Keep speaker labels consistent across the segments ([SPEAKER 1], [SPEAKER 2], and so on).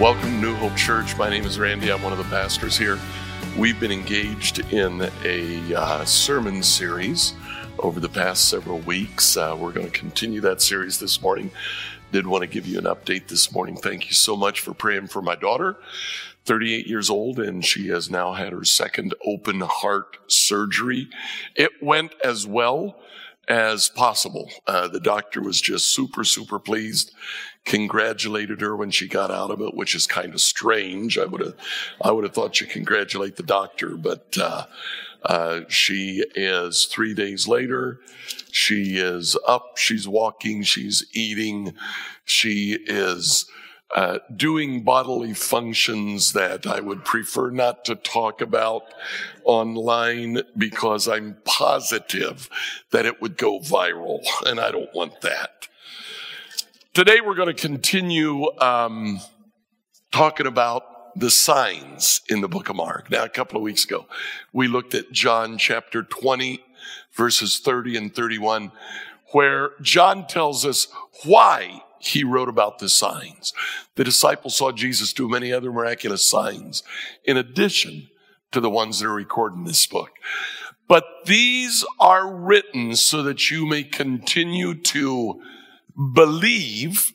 [SPEAKER 1] Welcome to New Hope Church. My name is Randy. I'm one of the pastors here. We've been engaged in a uh, sermon series over the past several weeks. Uh, we're going to continue that series this morning. Did want to give you an update this morning. Thank you so much for praying for my daughter, 38 years old, and she has now had her second open heart surgery. It went as well as possible. Uh, the doctor was just super, super pleased. Congratulated her when she got out of it, which is kind of strange. I would have, I would have thought you congratulate the doctor, but uh, uh, she is three days later. She is up. She's walking. She's eating. She is. Uh, doing bodily functions that I would prefer not to talk about online because I'm positive that it would go viral, and I don't want that. Today we're going to continue um, talking about the signs in the book of Mark. Now, a couple of weeks ago, we looked at John chapter 20, verses 30 and 31, where John tells us why he wrote about the signs. The disciples saw Jesus do many other miraculous signs in addition to the ones that are recorded in this book. But these are written so that you may continue to believe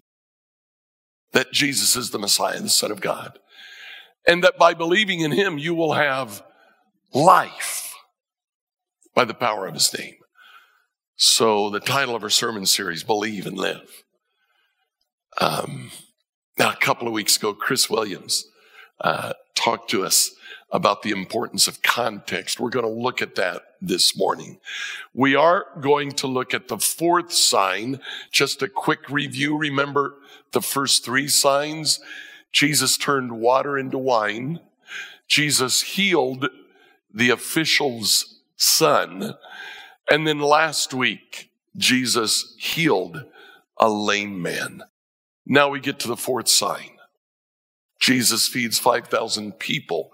[SPEAKER 1] that Jesus is the Messiah, the Son of God. And that by believing in him, you will have life by the power of his name. So the title of our sermon series, Believe and Live. Um, now, a couple of weeks ago, Chris Williams uh, talked to us about the importance of context. We're going to look at that this morning. We are going to look at the fourth sign. Just a quick review. Remember the first three signs? Jesus turned water into wine. Jesus healed the official's son. And then last week, Jesus healed a lame man. Now we get to the fourth sign. Jesus feeds 5,000 people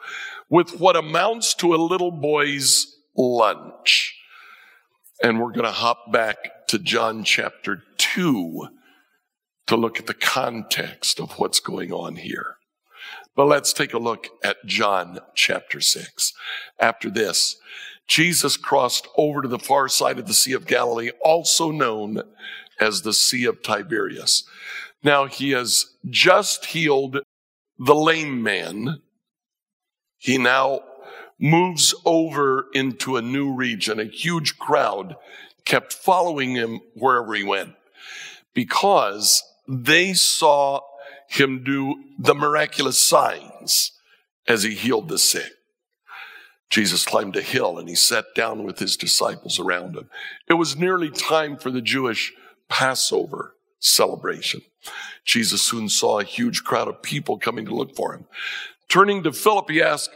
[SPEAKER 1] with what amounts to a little boy's lunch. And we're going to hop back to John chapter 2 to look at the context of what's going on here. But let's take a look at John chapter 6. After this, Jesus crossed over to the far side of the Sea of Galilee, also known as the Sea of Tiberias. Now he has just healed the lame man. He now moves over into a new region. A huge crowd kept following him wherever he went because they saw him do the miraculous signs as he healed the sick. Jesus climbed a hill and he sat down with his disciples around him. It was nearly time for the Jewish Passover celebration. Jesus soon saw a huge crowd of people coming to look for him. Turning to Philip, he asked,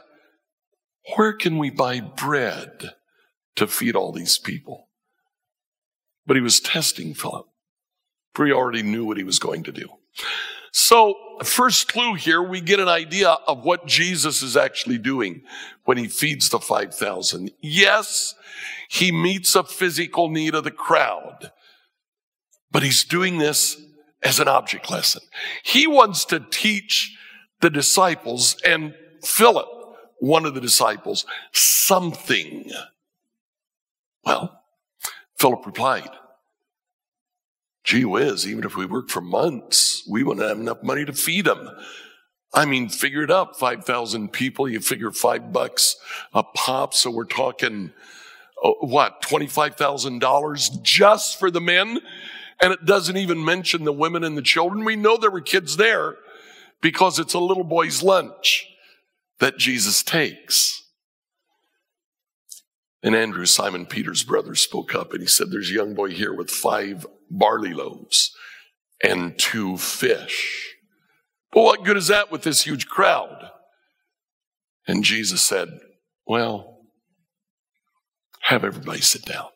[SPEAKER 1] Where can we buy bread to feed all these people? But he was testing Philip, for he already knew what he was going to do. So, first clue here, we get an idea of what Jesus is actually doing when he feeds the 5,000. Yes, he meets a physical need of the crowd, but he's doing this as an object lesson. He wants to teach the disciples and Philip, one of the disciples, something. Well, Philip replied, Gee whiz, even if we worked for months, we wouldn't have enough money to feed them. I mean, figure it out. 5,000 people, you figure five bucks a pop. So we're talking, oh, what, $25,000 just for the men? And it doesn't even mention the women and the children. We know there were kids there because it's a little boy's lunch that Jesus takes. And Andrew, Simon Peter's brother, spoke up and he said, There's a young boy here with five barley loaves and two fish. But what good is that with this huge crowd? And Jesus said, Well, have everybody sit down.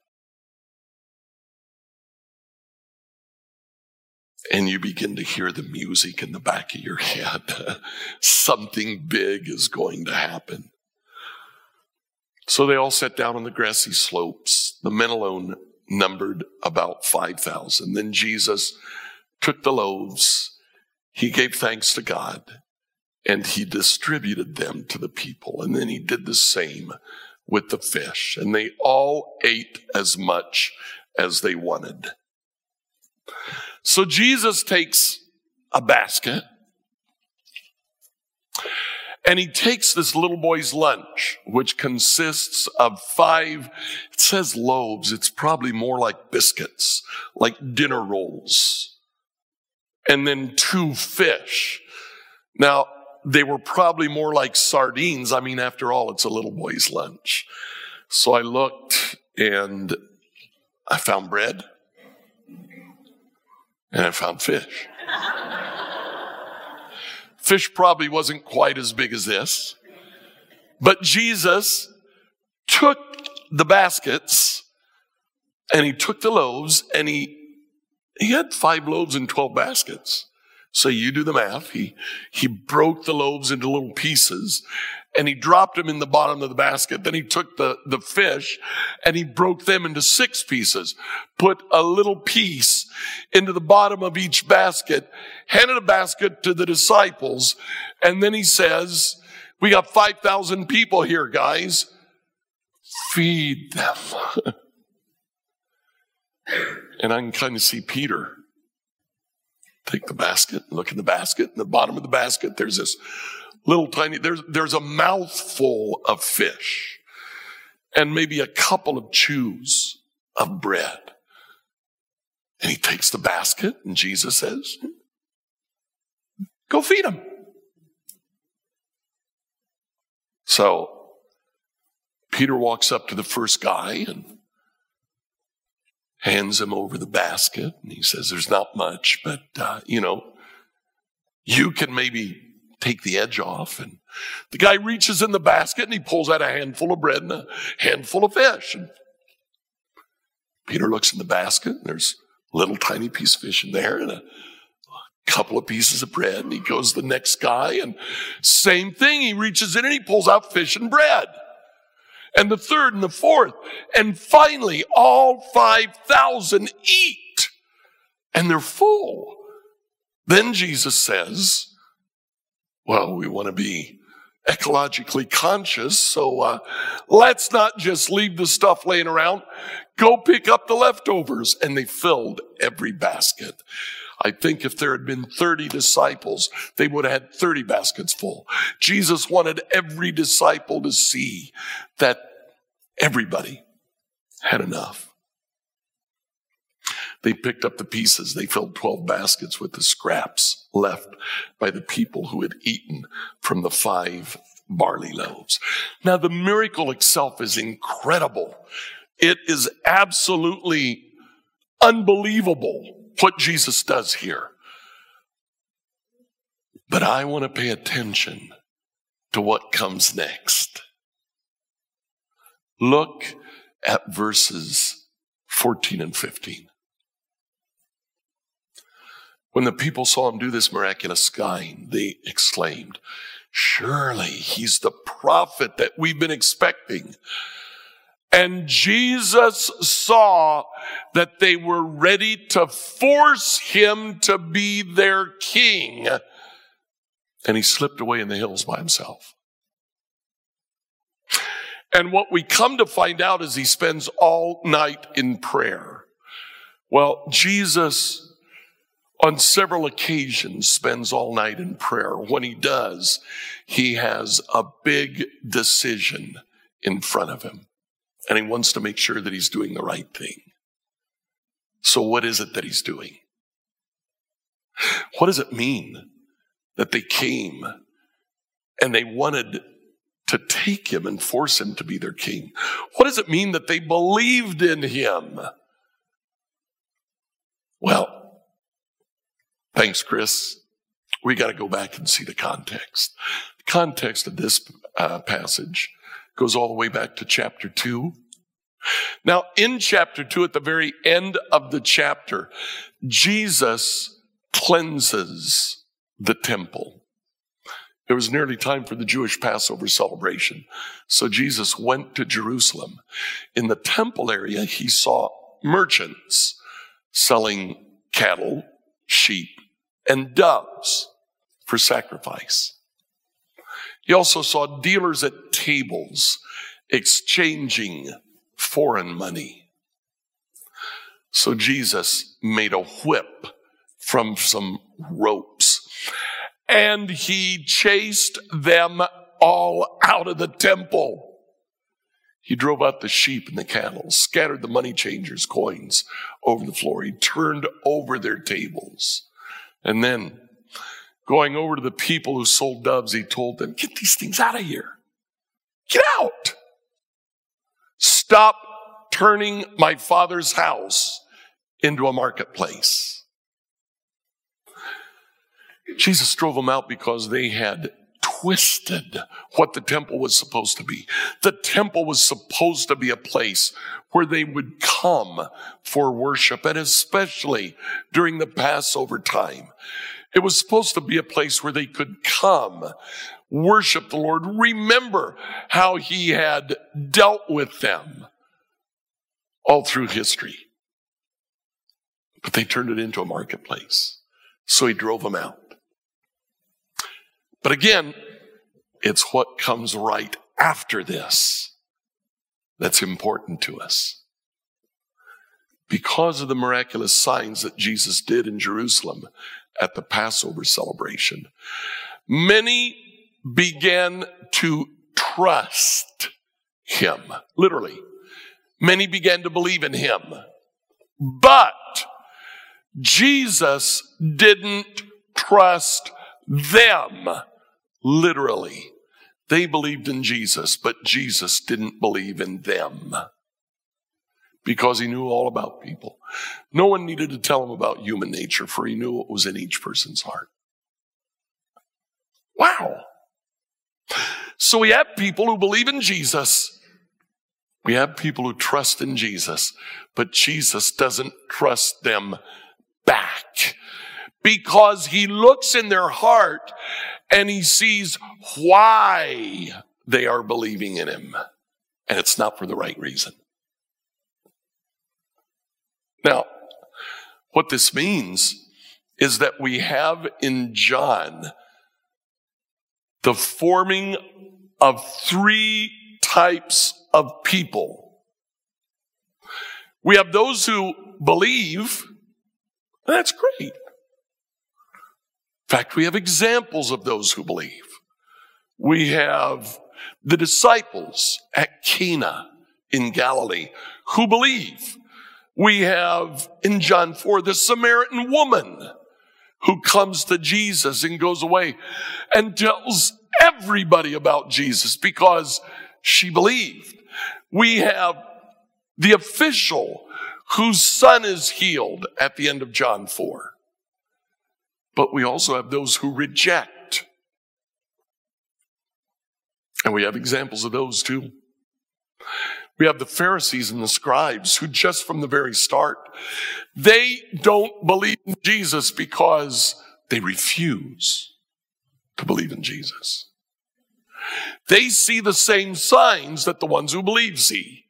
[SPEAKER 1] And you begin to hear the music in the back of your head. Something big is going to happen. So they all sat down on the grassy slopes. The men alone numbered about 5,000. Then Jesus took the loaves, he gave thanks to God, and he distributed them to the people. And then he did the same with the fish. And they all ate as much as they wanted. So Jesus takes a basket and he takes this little boy's lunch, which consists of five, it says loaves. It's probably more like biscuits, like dinner rolls. And then two fish. Now, they were probably more like sardines. I mean, after all, it's a little boy's lunch. So I looked and I found bread and I found fish. Fish probably wasn't quite as big as this. But Jesus took the baskets and he took the loaves and he, he had five loaves and 12 baskets. So you do the math. He, he broke the loaves into little pieces and he dropped them in the bottom of the basket. Then he took the, the fish and he broke them into six pieces, put a little piece into the bottom of each basket, handed a basket to the disciples. And then he says, we got 5,000 people here, guys. Feed them. and I can kind of see Peter take the basket, look in the basket, in the bottom of the basket, there's this little tiny, there's, there's a mouthful of fish and maybe a couple of chews of bread. And he takes the basket and Jesus says, go feed them. So Peter walks up to the first guy and hands him over the basket. And he says, There's not much, but, uh, you know, you can maybe take the edge off. And the guy reaches in the basket and he pulls out a handful of bread and a handful of fish. And Peter looks in the basket and there's a little tiny piece of fish in there and a couple of pieces of bread. And he goes to the next guy and same thing. He reaches in and he pulls out fish and bread and the third and the fourth. And finally, all 5,000 eat and they're full. Then Jesus says, well, we want to be ecologically conscious, so uh, let's not just leave the stuff laying around. Go pick up the leftovers. And they filled every basket. I think if there had been 30 disciples, they would have had 30 baskets full. Jesus wanted every disciple to see that everybody had enough. They picked up the pieces. They filled 12 baskets with the scraps left by the people who had eaten from the five barley loaves. Now, the miracle itself is incredible. It is absolutely unbelievable what Jesus does here. But I want to pay attention to what comes next. Look at verses 14 and 15. When the people saw him do this miraculous sign, they exclaimed, Surely he's the prophet that we've been expecting. And Jesus saw that they were ready to force him to be their king. And he slipped away in the hills by himself. And what we come to find out is he spends all night in prayer. Well, Jesus on several occasions spends all night in prayer. When he does, he has a big decision in front of him and he wants to make sure that he's doing the right thing. So what is it that he's doing? What does it mean that they came and they wanted to take him and force him to be their king? What does it mean that they believed in him? Well, Thanks, Chris. we got to go back and see the context. The context of this uh, passage goes all the way back to chapter 2. Now, in chapter 2, at the very end of the chapter, Jesus cleanses the temple. It was nearly time for the Jewish Passover celebration. So Jesus went to Jerusalem. In the temple area, he saw merchants selling cattle, sheep, and doves for sacrifice. He also saw dealers at tables exchanging foreign money. So Jesus made a whip from some ropes and he chased them all out of the temple. He drove out the sheep and the cattle, scattered the money changers' coins over the floor. He turned over their tables. And then, going over to the people who sold doves, he told them, Get these things out of here. Get out. Stop turning my father's house into a marketplace. Jesus drove them out because they had twisted what the temple was supposed to be. The temple was supposed to be a place where they would come for worship, and especially during the Passover time. It was supposed to be a place where they could come, worship the Lord, remember how he had dealt with them all through history. But they turned it into a marketplace. So he drove them out. But again, it's what comes right after this that's important to us. Because of the miraculous signs that Jesus did in Jerusalem at the Passover celebration, many began to trust him. Literally. Many began to believe in him. But Jesus didn't trust them literally. They believed in Jesus, but Jesus didn't believe in them because he knew all about people. No one needed to tell him about human nature, for he knew what was in each person's heart. Wow. So we have people who believe in Jesus. We have people who trust in Jesus, but Jesus doesn't trust them back because he looks in their heart and he sees why they are believing in him. And it's not for the right reason. Now, what this means is that we have in John the forming of three types of people. We have those who believe, that's great fact, we have examples of those who believe. We have the disciples at Cana in Galilee who believe. We have in John 4 the Samaritan woman who comes to Jesus and goes away and tells everybody about Jesus because she believed. We have the official whose son is healed at the end of John 4. But we also have those who reject. And we have examples of those too. We have the Pharisees and the scribes who just from the very start, they don't believe in Jesus because they refuse to believe in Jesus. They see the same signs that the ones who believe see.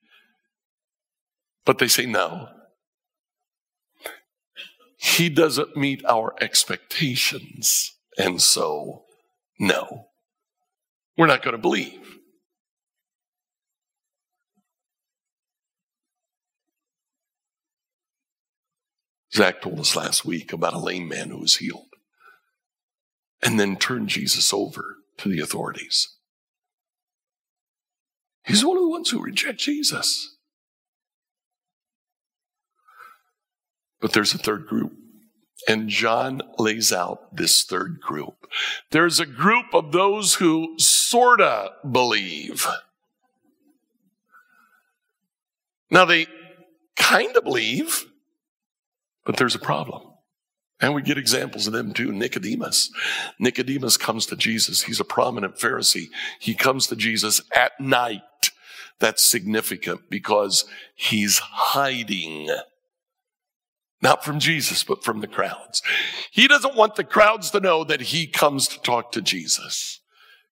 [SPEAKER 1] But they say no he doesn't meet our expectations. And so, no, we're not going to believe. Zach told us last week about a lame man who was healed and then turned Jesus over to the authorities. He's one of the ones who reject Jesus. But there's a third group. And John lays out this third group. There's a group of those who sorta believe. Now they kind of believe, but there's a problem. And we get examples of them too. Nicodemus. Nicodemus comes to Jesus. He's a prominent Pharisee. He comes to Jesus at night. That's significant because he's hiding. Not from Jesus, but from the crowds. He doesn't want the crowds to know that he comes to talk to Jesus.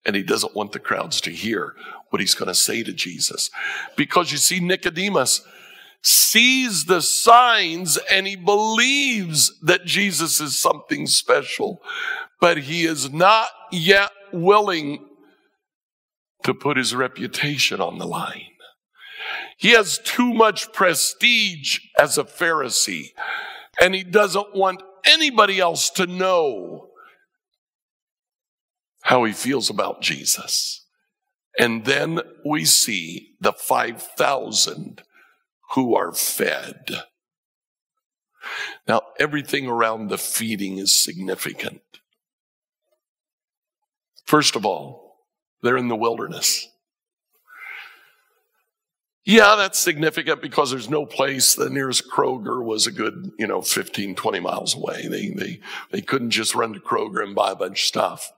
[SPEAKER 1] And he doesn't want the crowds to hear what he's going to say to Jesus. Because you see, Nicodemus, sees the signs and he believes that Jesus is something special, but he is not yet willing to put his reputation on the line. He has too much prestige as a Pharisee, and he doesn't want anybody else to know how he feels about Jesus. And then we see the 5,000 who are fed. Now, everything around the feeding is significant. First of all, they're in the wilderness. Yeah, that's significant because there's no place. The nearest Kroger was a good, you know, 15, 20 miles away. They, they, they couldn't just run to Kroger and buy a bunch of stuff.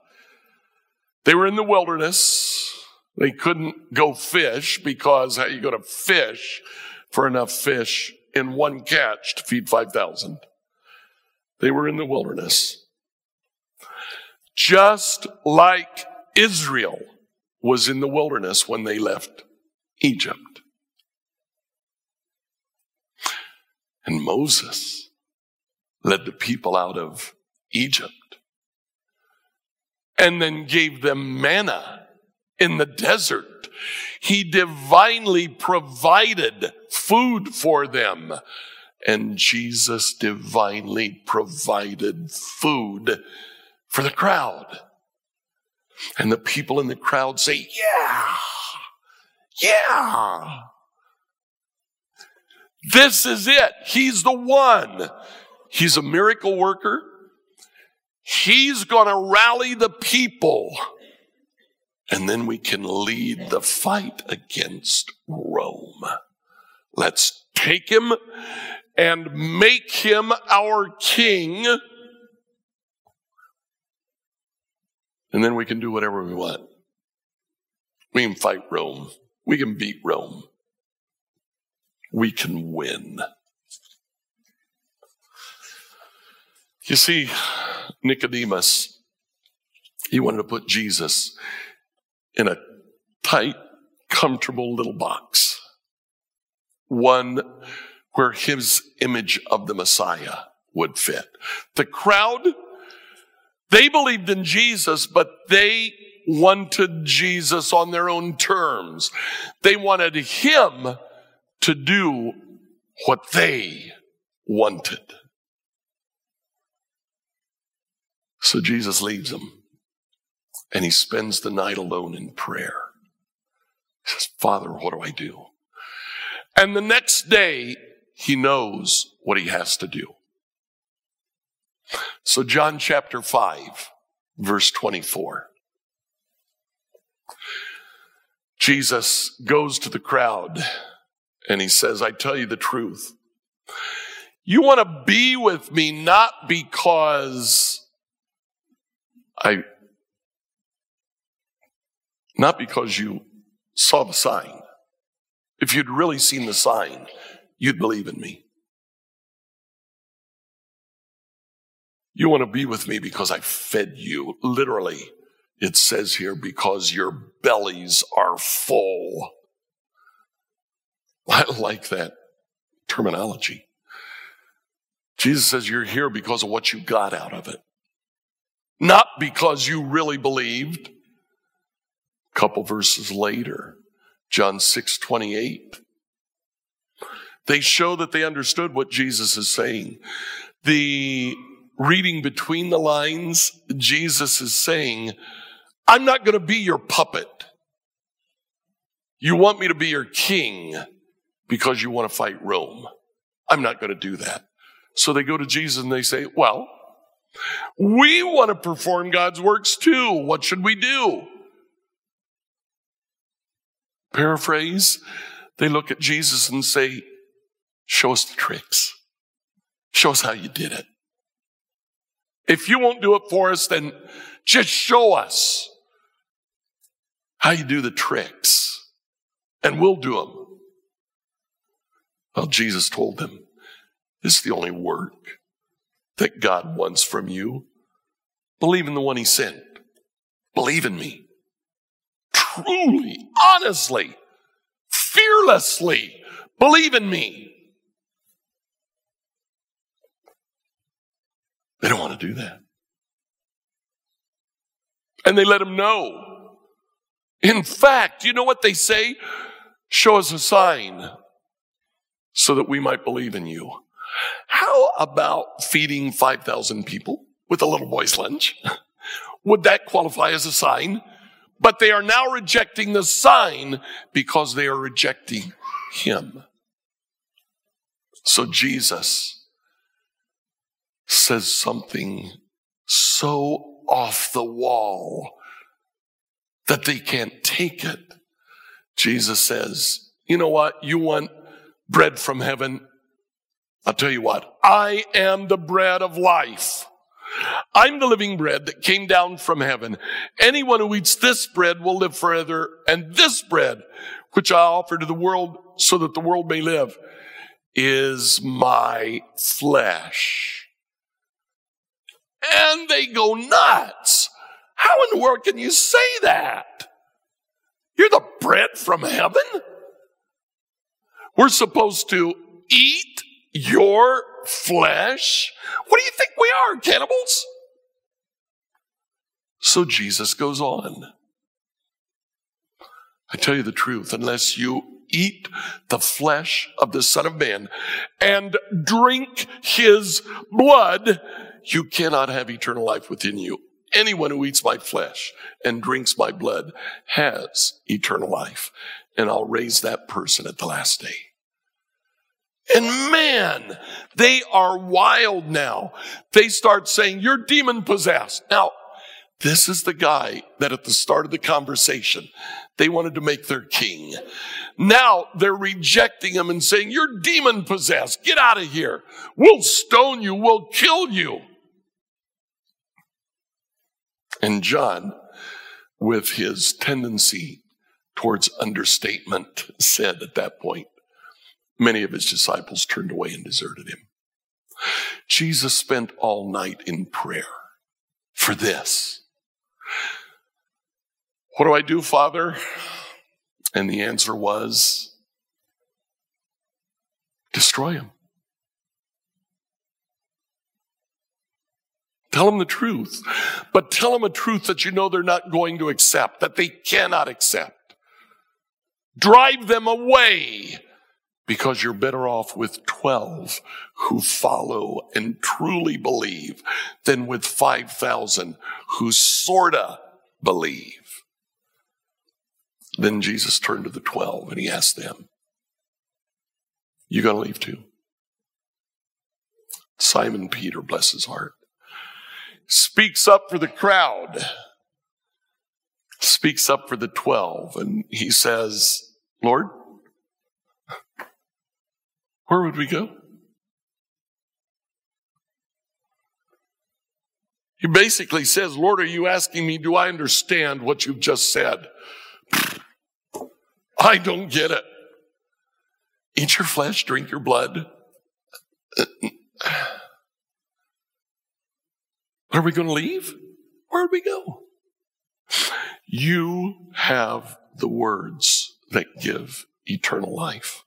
[SPEAKER 1] They were in the wilderness. They couldn't go fish because how you go to fish for enough fish in one catch to feed 5,000. They were in the wilderness. Just like Israel was in the wilderness when they left Egypt. And Moses led the people out of Egypt and then gave them manna in the desert. He divinely provided food for them. And Jesus divinely provided food for the crowd. And the people in the crowd say, Yeah, yeah. This is it. He's the one. He's a miracle worker. He's going to rally the people. And then we can lead the fight against Rome. Let's take him and make him our king. And then we can do whatever we want. We can fight Rome. We can beat Rome. We can win. You see, Nicodemus, he wanted to put Jesus in a tight, comfortable little box one where his image of the Messiah would fit. The crowd, they believed in Jesus, but they wanted Jesus on their own terms. They wanted him to do what they wanted. So Jesus leaves them and he spends the night alone in prayer. He says, Father, what do I do? And the next day, he knows what he has to do. So, John chapter 5, verse 24. Jesus goes to the crowd and he says, I tell you the truth. You want to be with me not because I, not because you saw the sign, if you'd really seen the sign, you'd believe in me. You want to be with me because I fed you. Literally, it says here, because your bellies are full. I like that terminology. Jesus says you're here because of what you got out of it, not because you really believed. A couple verses later, John 6 28. They show that they understood what Jesus is saying. The reading between the lines, Jesus is saying, I'm not going to be your puppet. You want me to be your king because you want to fight Rome. I'm not going to do that. So they go to Jesus and they say, Well, we want to perform God's works too. What should we do? Paraphrase, they look at Jesus and say, Show us the tricks. Show us how you did it. If you won't do it for us, then just show us how you do the tricks and we'll do them. Well, Jesus told them, this is the only work that God wants from you. Believe in the one he sent. Believe in me. Truly, honestly, fearlessly believe in me. They don't want to do that. And they let him know. In fact, you know what they say? Show us a sign so that we might believe in you. How about feeding 5,000 people with a little boy's lunch? Would that qualify as a sign? But they are now rejecting the sign because they are rejecting him. So Jesus says something so off the wall that they can't take it. Jesus says, You know what? You want bread from heaven? I'll tell you what, I am the bread of life. I'm the living bread that came down from heaven. Anyone who eats this bread will live forever, and this bread, which I offer to the world so that the world may live, is my flesh. And they go nuts. How in the world can you say that? You're the bread from heaven? We're supposed to eat your flesh? What do you think we are, cannibals? So Jesus goes on. I tell you the truth, unless you eat the flesh of the Son of Man and drink his blood, you cannot have eternal life within you. Anyone who eats my flesh and drinks my blood has eternal life, and I'll raise that person at the last day. And man, they are wild now. They start saying, You're demon possessed. Now, this is the guy that at the start of the conversation, they wanted to make their king. Now they're rejecting him and saying, You're demon possessed. Get out of here. We'll stone you. We'll kill you. And John, with his tendency towards understatement, said at that point, Many of his disciples turned away and deserted him. Jesus spent all night in prayer for this. What do I do, Father? And the answer was destroy him. Tell them the truth, but tell them a truth that you know they're not going to accept, that they cannot accept. Drive them away because you're better off with 12 who follow and truly believe than with 5,000 who sorta believe. Then Jesus turned to the 12 and he asked them, You gonna leave too? Simon Peter, bless his heart, speaks up for the crowd, speaks up for the 12, and he says, Lord, where would we go? He basically says, Lord, are you asking me, do I understand what you've just said? I don't get it. Eat your flesh, drink your blood. Are we going to leave? Where'd we go? You have the words that give eternal life.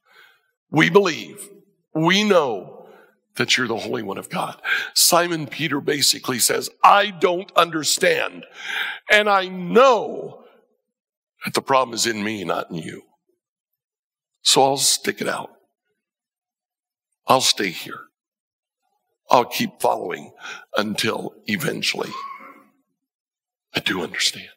[SPEAKER 1] We believe we know that you're the Holy One of God. Simon Peter basically says, I don't understand. And I know that the problem is in me, not in you. So I'll stick it out. I'll stay here. I'll keep following until eventually I do understand.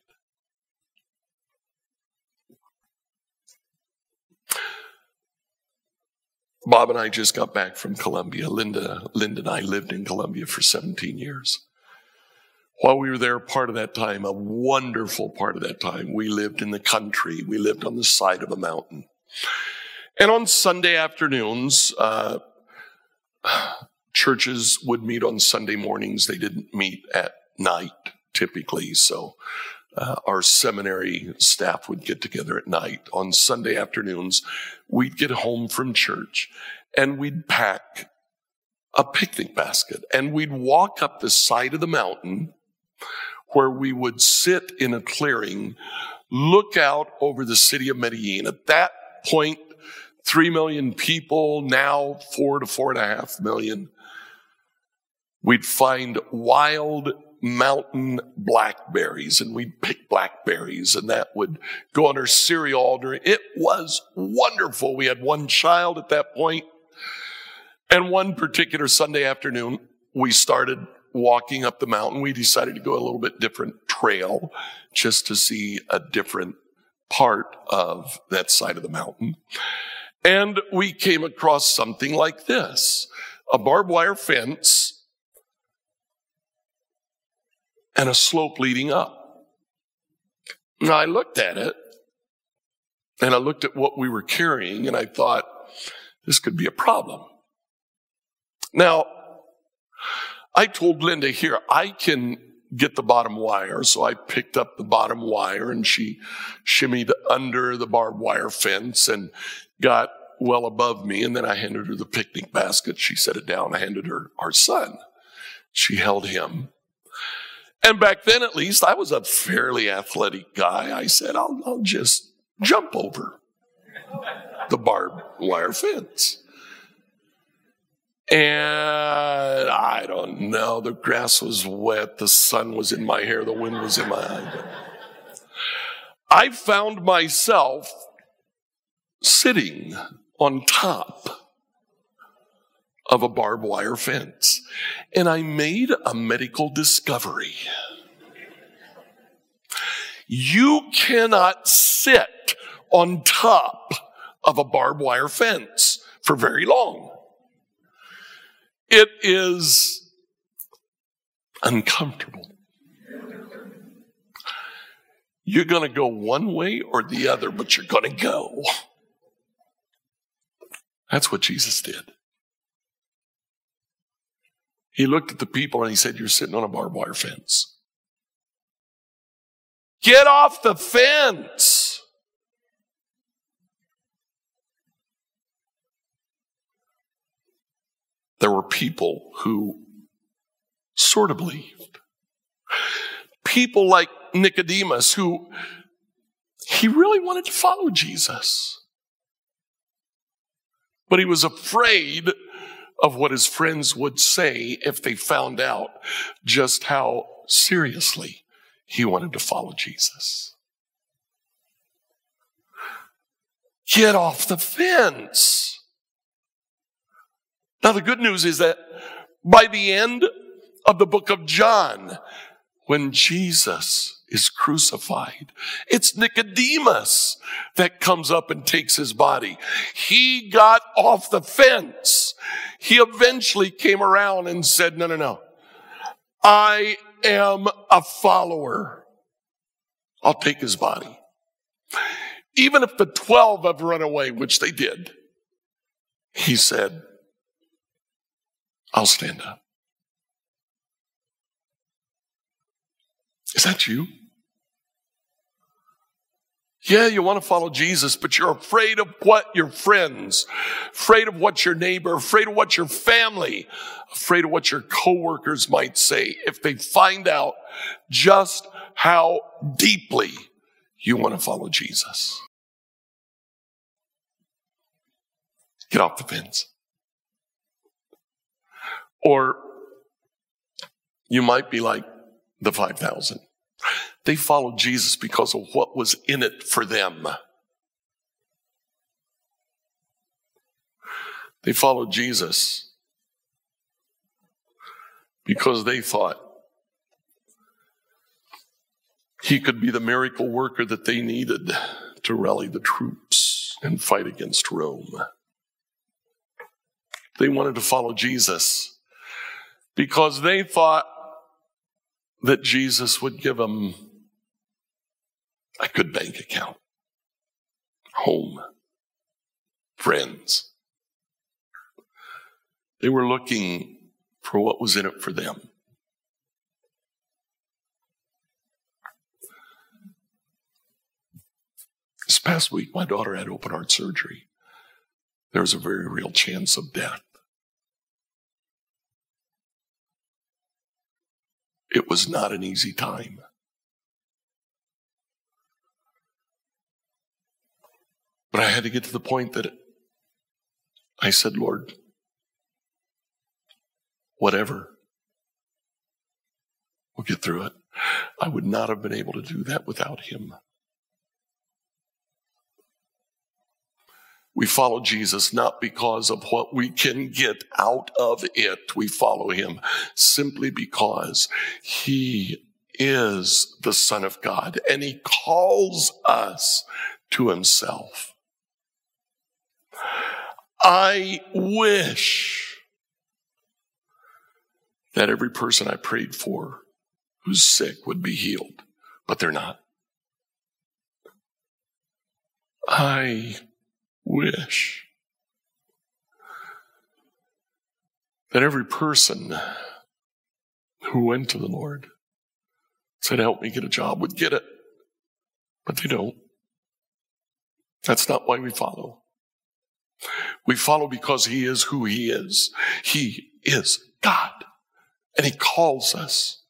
[SPEAKER 1] Bob and I just got back from Colombia. Linda, Linda and I lived in Colombia for 17 years. While we were there, part of that time, a wonderful part of that time, we lived in the country. We lived on the side of a mountain. And on Sunday afternoons, uh, churches would meet on Sunday mornings. They didn't meet at night typically. So uh, our seminary staff would get together at night. On Sunday afternoons, we'd get home from church and we'd pack a picnic basket and we'd walk up the side of the mountain where we would sit in a clearing, look out over the city of Medellin. At that point, three million people, now four to four and a half million. We'd find wild mountain blackberries and we'd pick blackberries and that would go on our cereal order. It was wonderful. We had one child at that point. And one particular Sunday afternoon, we started walking up the mountain. We decided to go a little bit different trail just to see a different part of that side of the mountain. And we came across something like this, a barbed wire fence and a slope leading up. Now I looked at it and I looked at what we were carrying and I thought, this could be a problem. Now, I told Linda here, I can get the bottom wire. So I picked up the bottom wire and she shimmied under the barbed wire fence and got well above me. And then I handed her the picnic basket. She set it down. I handed her our son. She held him. And back then, at least, I was a fairly athletic guy. I said, I'll, I'll just jump over the barbed wire fence. And I don't know, the grass was wet, the sun was in my hair, the wind was in my eye. I found myself sitting on top of a barbed wire fence. And I made a medical discovery. You cannot sit on top of a barbed wire fence for very long. It is uncomfortable. You're going to go one way or the other, but you're going to go. That's what Jesus did. He looked at the people and he said, You're sitting on a barbed wire fence. Get off the fence. There were people who sort of believed. People like Nicodemus, who he really wanted to follow Jesus. But he was afraid of what his friends would say if they found out just how seriously he wanted to follow Jesus. Get off the fence. Now, the good news is that by the end of the book of John, when Jesus is crucified. It's Nicodemus that comes up and takes his body. He got off the fence. He eventually came around and said, no, no, no. I am a follower. I'll take his body. Even if the 12 have run away, which they did, he said, I'll stand up. Is that you? Yeah, you want to follow Jesus, but you're afraid of what your friends, afraid of what your neighbor, afraid of what your family, afraid of what your coworkers might say if they find out just how deeply you want to follow Jesus. Get off the fence. Or you might be like the 5,000. They followed Jesus because of what was in it for them. They followed Jesus because they thought he could be the miracle worker that they needed to rally the troops and fight against Rome. They wanted to follow Jesus because they thought that Jesus would give them a good bank account, home, friends. They were looking for what was in it for them. This past week, my daughter had open heart surgery. There was a very real chance of death. It was not an easy time. But I had to get to the point that I said, Lord, whatever, we'll get through it. I would not have been able to do that without Him. We follow Jesus not because of what we can get out of it. We follow him simply because he is the Son of God and he calls us to himself. I wish that every person I prayed for who's sick would be healed, but they're not. I wish that every person who went to the Lord said, Help me get a job, would get it. But they don't. That's not why we follow. We follow because He is who He is. He is God, and He calls us.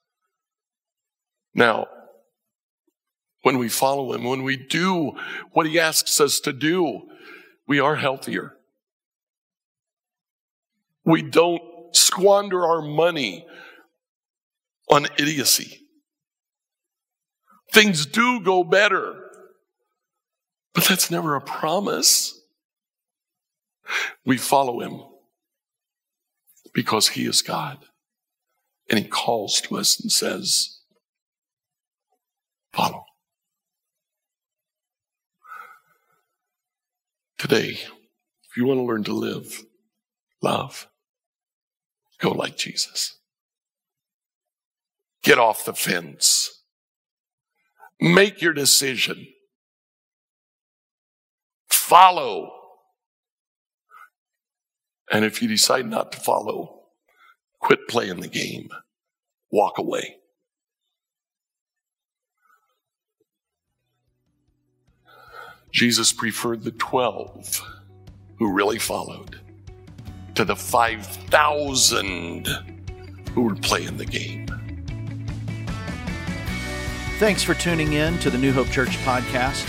[SPEAKER 1] Now, when we follow Him, when we do what He asks us to do, we are healthier. We don't squander our money on idiocy. Things do go better, but that's never a promise. We follow him because he is God. And he calls to us and says, Follow. Today, if you want to learn to live, love, go like Jesus. Get off the fence. Make your decision. Follow. And if you decide not to follow, quit playing the game. Walk away. Jesus preferred the 12 who really followed to the 5,000 who were playing the game.
[SPEAKER 2] Thanks for tuning in to the New Hope Church podcast.